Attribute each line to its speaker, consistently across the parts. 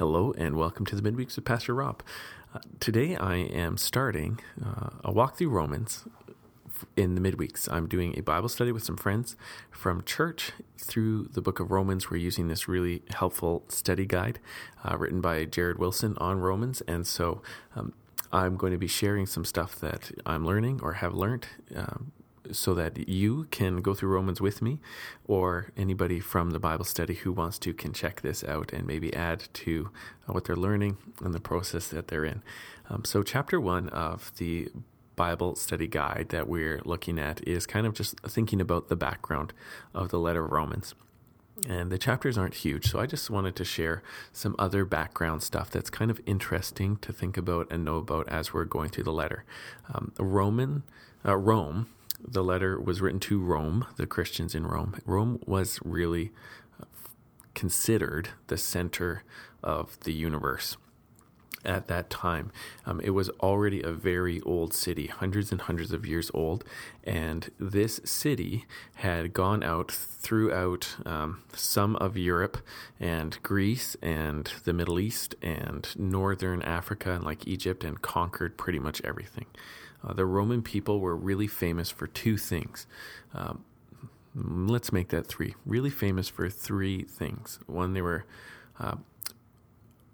Speaker 1: Hello, and welcome to the Midweeks with Pastor Rob. Uh, today I am starting uh, a walk through Romans in the midweeks. I'm doing a Bible study with some friends from church through the book of Romans. We're using this really helpful study guide uh, written by Jared Wilson on Romans. And so um, I'm going to be sharing some stuff that I'm learning or have learned. Um, so that you can go through Romans with me, or anybody from the Bible study who wants to can check this out and maybe add to uh, what they're learning and the process that they're in. Um, so, chapter one of the Bible study guide that we're looking at is kind of just thinking about the background of the letter of Romans. And the chapters aren't huge, so I just wanted to share some other background stuff that's kind of interesting to think about and know about as we're going through the letter. Um, Roman, uh, Rome, the letter was written to Rome, the Christians in Rome. Rome was really considered the center of the universe at that time. Um, it was already a very old city, hundreds and hundreds of years old, and this city had gone out throughout um, some of Europe and Greece and the Middle East and northern Africa and like Egypt and conquered pretty much everything. Uh, the Roman people were really famous for two things. Um, let's make that three. Really famous for three things. One, they were uh,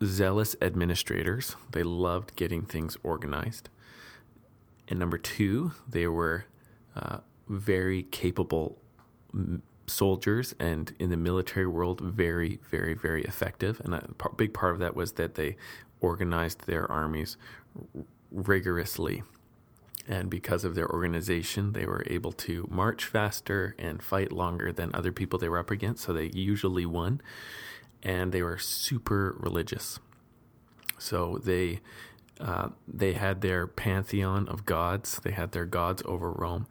Speaker 1: zealous administrators. They loved getting things organized. And number two, they were uh, very capable soldiers and in the military world, very, very, very effective. And a big part of that was that they organized their armies rigorously. And because of their organization, they were able to march faster and fight longer than other people they were up against. So they usually won and they were super religious. So they uh, they had their pantheon of gods. They had their gods over Rome,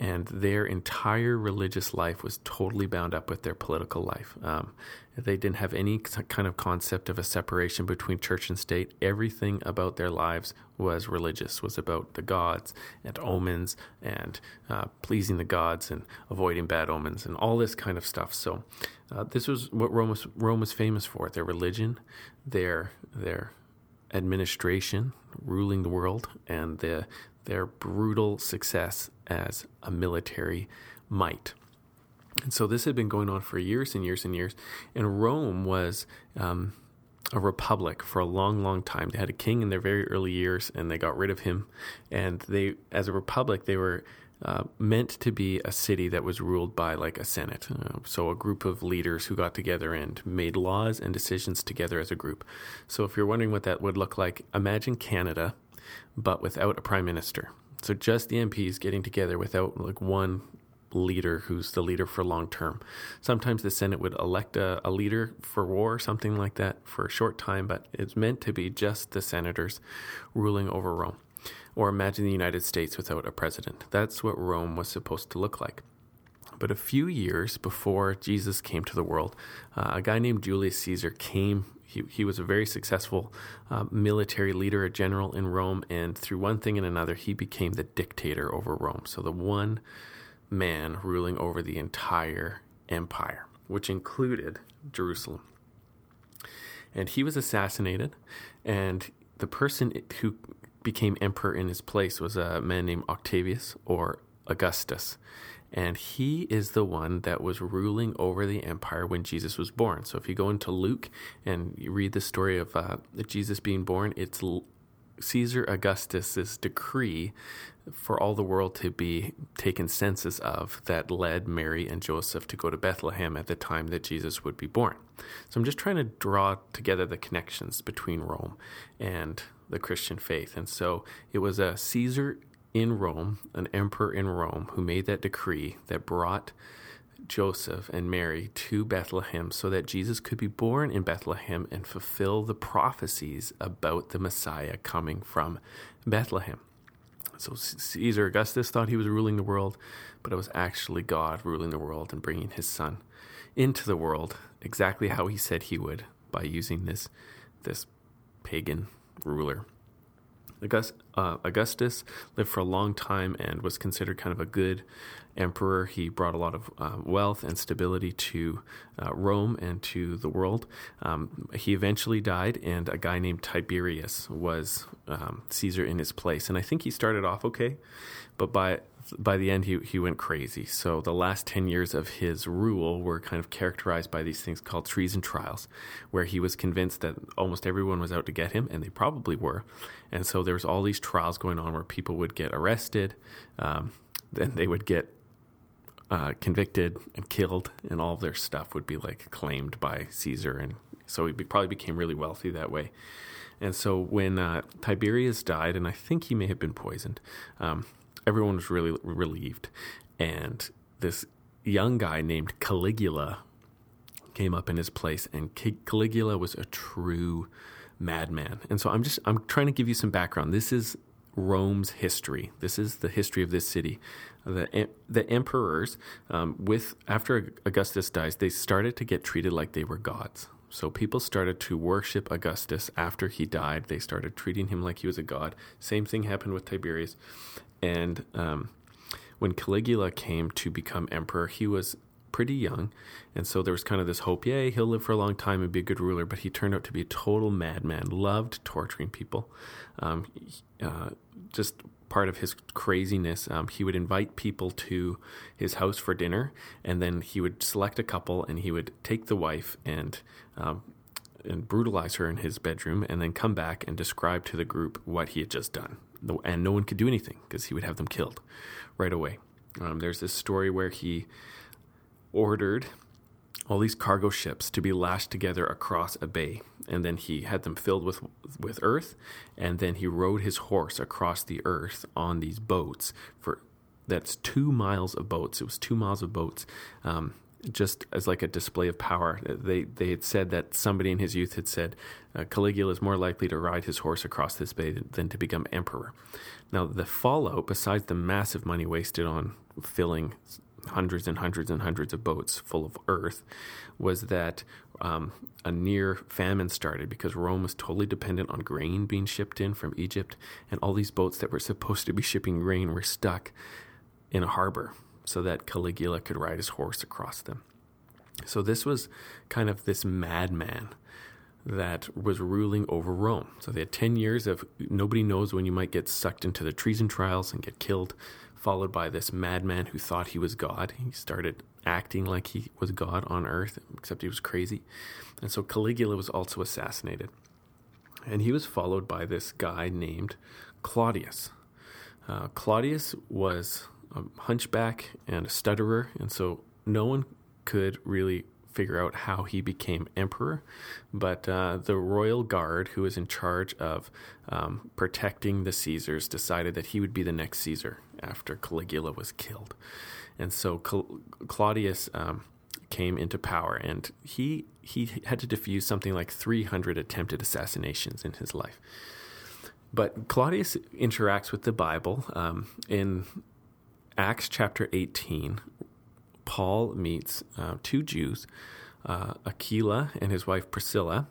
Speaker 1: and their entire religious life was totally bound up with their political life. Um, they didn't have any kind of concept of a separation between church and state. Everything about their lives was religious, was about the gods and omens and uh, pleasing the gods and avoiding bad omens and all this kind of stuff. So, uh, this was what Rome was, Rome was famous for: their religion, their their administration, ruling the world, and the, their brutal success as a military might. And so this had been going on for years and years and years. And Rome was um, a republic for a long, long time. They had a king in their very early years, and they got rid of him. And they, as a republic, they were uh, meant to be a city that was ruled by like a senate. Uh, so a group of leaders who got together and made laws and decisions together as a group. So if you're wondering what that would look like, imagine Canada, but without a prime minister. So just the MPs getting together without like one leader who's the leader for long term. Sometimes the Senate would elect a, a, leader for war or something like that for a short time, but it's meant to be just the senators ruling over Rome. Or imagine the United States without a president. That's what Rome was supposed to look like. But a few years before Jesus came to the world, uh, a guy named Julius Caesar came. He, he was a very successful uh, military leader, a general in Rome, and through one thing and another, he became the dictator over Rome. So the one man ruling over the entire empire, which included Jerusalem. And he was assassinated, and the person who became emperor in his place was a man named Octavius or Augustus. And he is the one that was ruling over the empire when Jesus was born. So if you go into Luke and you read the story of uh, Jesus being born, it's Caesar Augustus's decree for all the world to be taken census of that led Mary and Joseph to go to Bethlehem at the time that Jesus would be born. So I'm just trying to draw together the connections between Rome and the Christian faith. And so it was a Caesar in Rome, an emperor in Rome, who made that decree that brought Joseph and Mary to Bethlehem so that Jesus could be born in Bethlehem and fulfill the prophecies about the Messiah coming from Bethlehem. So Caesar Augustus thought he was ruling the world, but it was actually God ruling the world and bringing his son into the world exactly how he said he would by using this this pagan ruler. August, uh, Augustus lived for a long time and was considered kind of a good emperor. He brought a lot of uh, wealth and stability to uh, Rome and to the world. Um, he eventually died, and a guy named Tiberius was um, Caesar in his place. And I think he started off okay, but by by the end, he, he went crazy. So the last 10 years of his rule were kind of characterized by these things called treason trials, where he was convinced that almost everyone was out to get him, and they probably were. And so there was all these trials going on where people would get arrested, um, then they would get uh, convicted and killed, and all their stuff would be like claimed by Caesar. And so he be, probably became really wealthy that way. And so when uh, Tiberius died, and I think he may have been poisoned, um, everyone was really relieved. And this young guy named Caligula came up in his place, and Caligula was a true madman. And so I'm just I'm trying to give you some background. This is Rome's history. This is the history of this city. The the emperors, um, with after Augustus dies, they started to get treated like they were gods. So people started to worship Augustus after he died. They started treating him like he was a god. Same thing happened with Tiberius. And um, when Caligula came to become emperor, he was pretty young. And so there was kind of this hope, yay, he'll live for a long time and be a good ruler. But he turned out to be a total madman, loved torturing people. Um, uh, just part of his craziness, um, he would invite people to his house for dinner, and then he would select a couple and he would take the wife and um, and brutalize her in his bedroom, and then come back and describe to the group what he had just done and no one could do anything because he would have them killed right away. Um, there's this story where he ordered all these cargo ships to be lashed together across a bay, and then he had them filled with with earth, and then he rode his horse across the earth on these boats for that's two miles of boats. It was two miles of boats. Um, just as like a display of power. They they had said that somebody in his youth had said uh, Caligula is more likely to ride his horse across this bay than to become emperor. Now the fallout, besides the massive money wasted on filling hundreds and hundreds and hundreds of boats full of earth, was that um, a near famine started because Rome was totally dependent on grain being shipped in from Egypt, and all these boats that were supposed to be shipping grain were stuck in a harbor so that Caligula could ride his horse across them. So this was kind of this madman that was ruling over Rome. So they had 10 years of nobody knows when you might get sucked into the treason trials and get killed, followed by this madman who thought he was God. He started acting like he was God on earth, except he was crazy. And so Caligula was also assassinated. And he was followed by this guy named Claudius. Uh, Claudius was a hunchback and a stutterer, and so no one could really figure out how he became emperor. But uh, the royal guard, who was in charge of um, protecting the Caesars, decided that he would be the next Caesar after Caligula was killed. And so Cal- Claudius um, came into power, and he he had to defuse something like 300 attempted assassinations in his life. But Claudius interacts with the Bible um, in Acts chapter 18, Paul meets uh, two Jews, uh, Aquila and his wife Priscilla,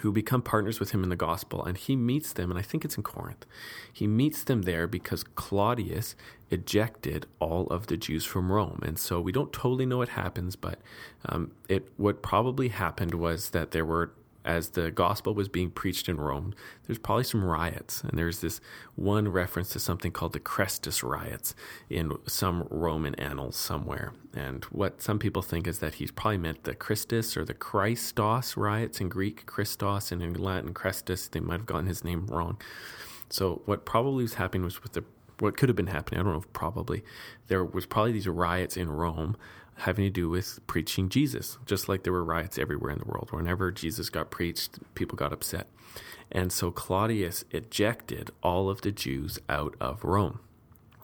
Speaker 1: who become partners with him in the gospel. And he meets them, and I think it's in Corinth. He meets them there because Claudius ejected all of the Jews from Rome. And so we don't totally know what happens, but um, it what probably happened was that there were as the gospel was being preached in Rome, there's probably some riots. And there's this one reference to something called the Chrestus riots in some Roman annals somewhere. And what some people think is that he's probably meant the Christus or the Christos riots in Greek, Christos, and in Latin, Chrestus. They might have gotten his name wrong. So what probably was happening was with the what could have been happening, I don't know if probably, there was probably these riots in Rome having to do with preaching Jesus, just like there were riots everywhere in the world. Whenever Jesus got preached, people got upset. And so Claudius ejected all of the Jews out of Rome.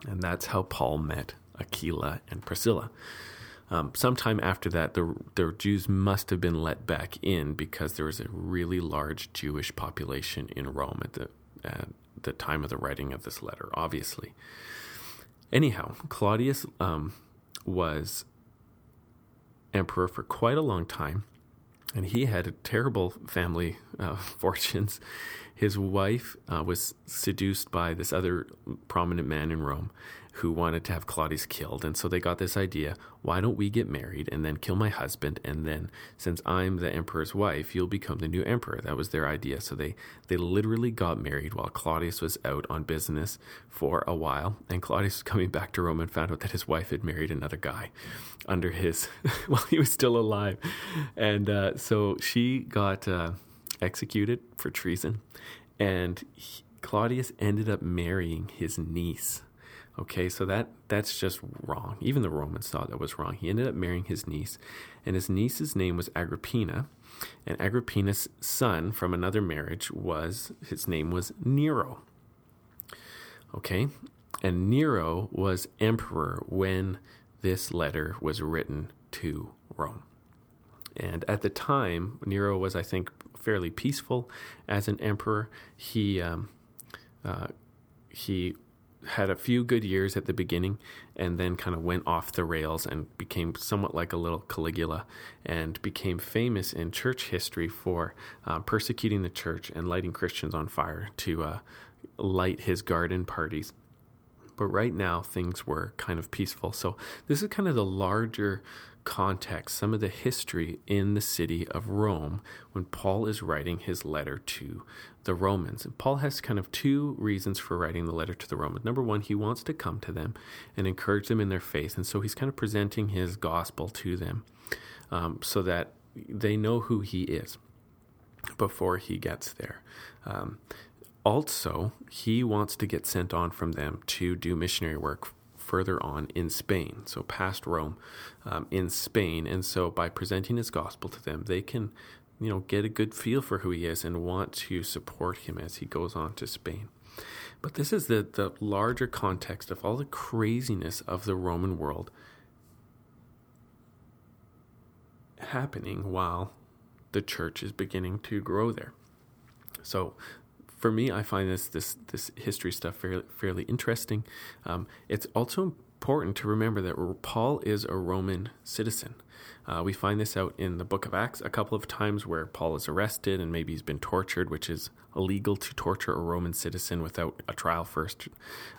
Speaker 1: And that's how Paul met Aquila and Priscilla. Um, sometime after that, the, the Jews must have been let back in because there was a really large Jewish population in Rome at the, at the time of the writing of this letter, obviously. Anyhow, Claudius um, was emperor for quite a long time. and he had a terrible family uh, fortunes. His wife uh, was seduced by this other prominent man in Rome who wanted to have Claudius killed. And so they got this idea why don't we get married and then kill my husband? And then, since I'm the emperor's wife, you'll become the new emperor. That was their idea. So they, they literally got married while Claudius was out on business for a while. And Claudius was coming back to Rome and found out that his wife had married another guy under his, while he was still alive. And uh, so she got. Uh, executed for treason, and he, Claudius ended up marrying his niece. Okay, so that that's just wrong. Even the Romans thought that was wrong. He ended up marrying his niece, and his niece's name was Agrippina, and Agrippina's son from another marriage was his name was Nero. Okay, and Nero was emperor when this letter was written to Rome. And at the time, Nero was, I think, fairly peaceful as an emperor. He um, uh, he had a few good years at the beginning and then kind of went off the rails and became somewhat like a little Caligula and became famous in church history for uh, persecuting the church and lighting Christians on fire to uh, light his garden parties. But right now, things were kind of peaceful. So, this is kind of the larger context, some of the history in the city of Rome when Paul is writing his letter to the Romans. And Paul has kind of two reasons for writing the letter to the Romans. Number one, he wants to come to them and encourage them in their faith. And so he's kind of presenting his gospel to them um, so that they know who he is before he gets there. Um, also, he wants to get sent on from them to do missionary work further on in Spain, so past Rome, um, in Spain. And so by presenting his gospel to them, they can, you know, get a good feel for who he is and want to support him as he goes on to Spain. But this is the, the larger context of all the craziness of the Roman world happening while the church is beginning to grow there. So for me, I find this this this history stuff fairly fairly interesting. Um, it's also important to remember that Paul is a Roman citizen. Uh, we find this out in the book of Acts a couple of times where Paul is arrested and maybe he's been tortured, which is illegal to torture a Roman citizen without a trial first.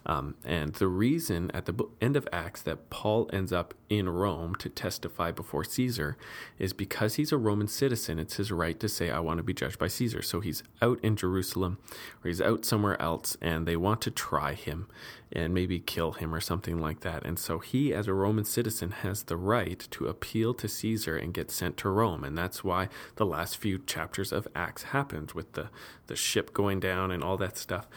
Speaker 1: Um, and the reason at the end of Acts that Paul ends up in Rome to testify before Caesar is because he's a Roman citizen. It's his right to say, I want to be judged by Caesar. So he's out in Jerusalem or he's out somewhere else and they want to try him and maybe kill him or something like that. And so he, as a Roman citizen, has the right to appeal to Caesar and get sent to Rome. And that's why the last few chapters of Acts happened with the, the ship going down and all that stuff.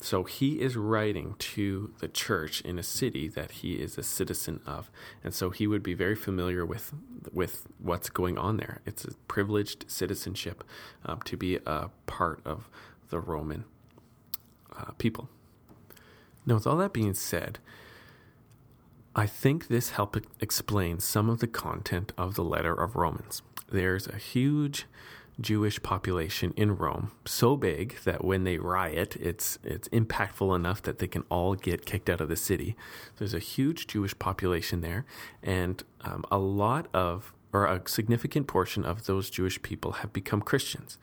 Speaker 1: So he is writing to the church in a city that he is a citizen of. And so he would be very familiar with with what's going on there. It's a privileged citizenship um, to be a part of the Roman uh, people. Now, with all that being said, I think this helps explain some of the content of the letter of Romans. There's a huge Jewish population in Rome, so big that when they riot, it's it's impactful enough that they can all get kicked out of the city. There's a huge Jewish population there, and um, a lot of or a significant portion of those Jewish people have become Christians.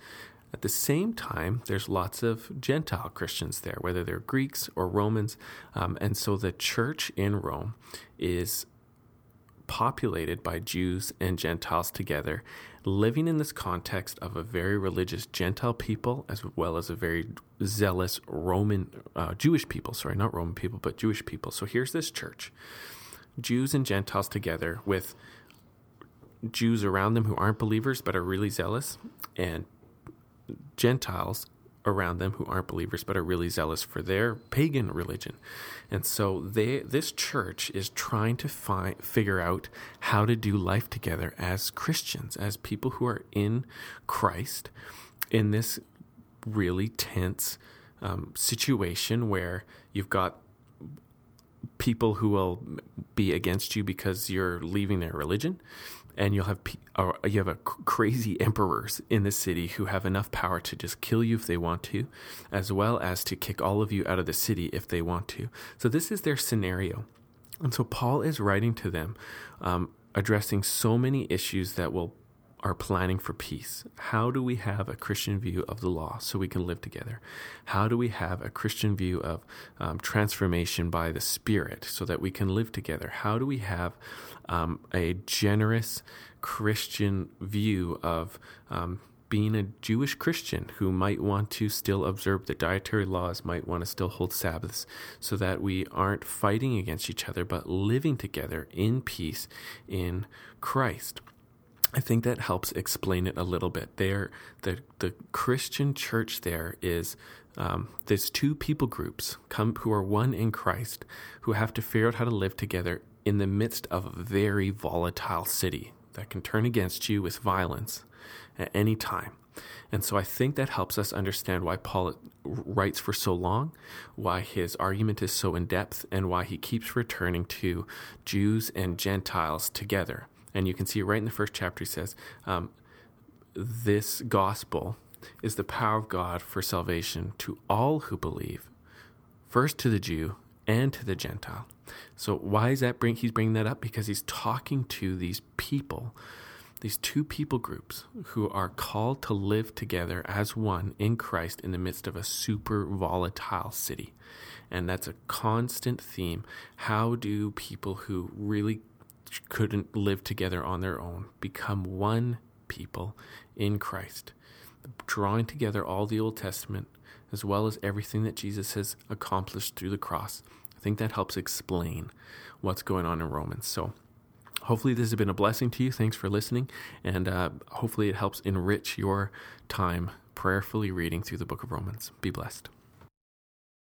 Speaker 1: At the same time, there's lots of Gentile Christians there, whether they're Greeks or Romans, um, and so the church in Rome is populated by Jews and Gentiles together, living in this context of a very religious Gentile people as well as a very zealous Roman, uh, Jewish people. Sorry, not Roman people, but Jewish people. So here's this church Jews and Gentiles together with Jews around them who aren't believers but are really zealous, and Gentiles around them who aren't believers but are really zealous for their pagan religion. And so they this church is trying to find figure out how to do life together as Christians, as people who are in Christ in this really tense um, situation where you've got people who will be against you because you're leaving their religion and you'll have you have a crazy emperors in the city who have enough power to just kill you if they want to, as well as to kick all of you out of the city if they want to. So this is their scenario, and so Paul is writing to them, um, addressing so many issues that will are planning for peace. How do we have a Christian view of the law so we can live together? How do we have a Christian view of um, transformation by the Spirit so that we can live together? How do we have um, a generous Christian view of um, being a Jewish Christian who might want to still observe the dietary laws, might want to still hold Sabbaths, so that we aren't fighting against each other, but living together in peace in Christ. I think that helps explain it a little bit. There, the the Christian church there is um, there's two people groups come who are one in Christ who have to figure out how to live together in the midst of a very volatile city that can turn against you with violence at any time. And so I think that helps us understand why Paul writes for so long, why his argument is so in depth, and why he keeps returning to Jews and Gentiles together. And you can see right in the first chapter, he says, um, This gospel is the power of God for salvation to all who believe, first to the Jew and to the Gentile. So why is that bring he's bringing that up? Because he's talking to these people these two people groups who are called to live together as one in Christ in the midst of a super volatile city. And that's a constant theme. How do people who really couldn't live together on their own become one people in Christ? Drawing together all the Old Testament as well as everything that Jesus has accomplished through the cross. I think that helps explain what's going on in Romans. So, hopefully this has been a blessing to you. Thanks for listening, and uh, hopefully it helps enrich your time prayerfully reading through the book of Romans. Be blessed.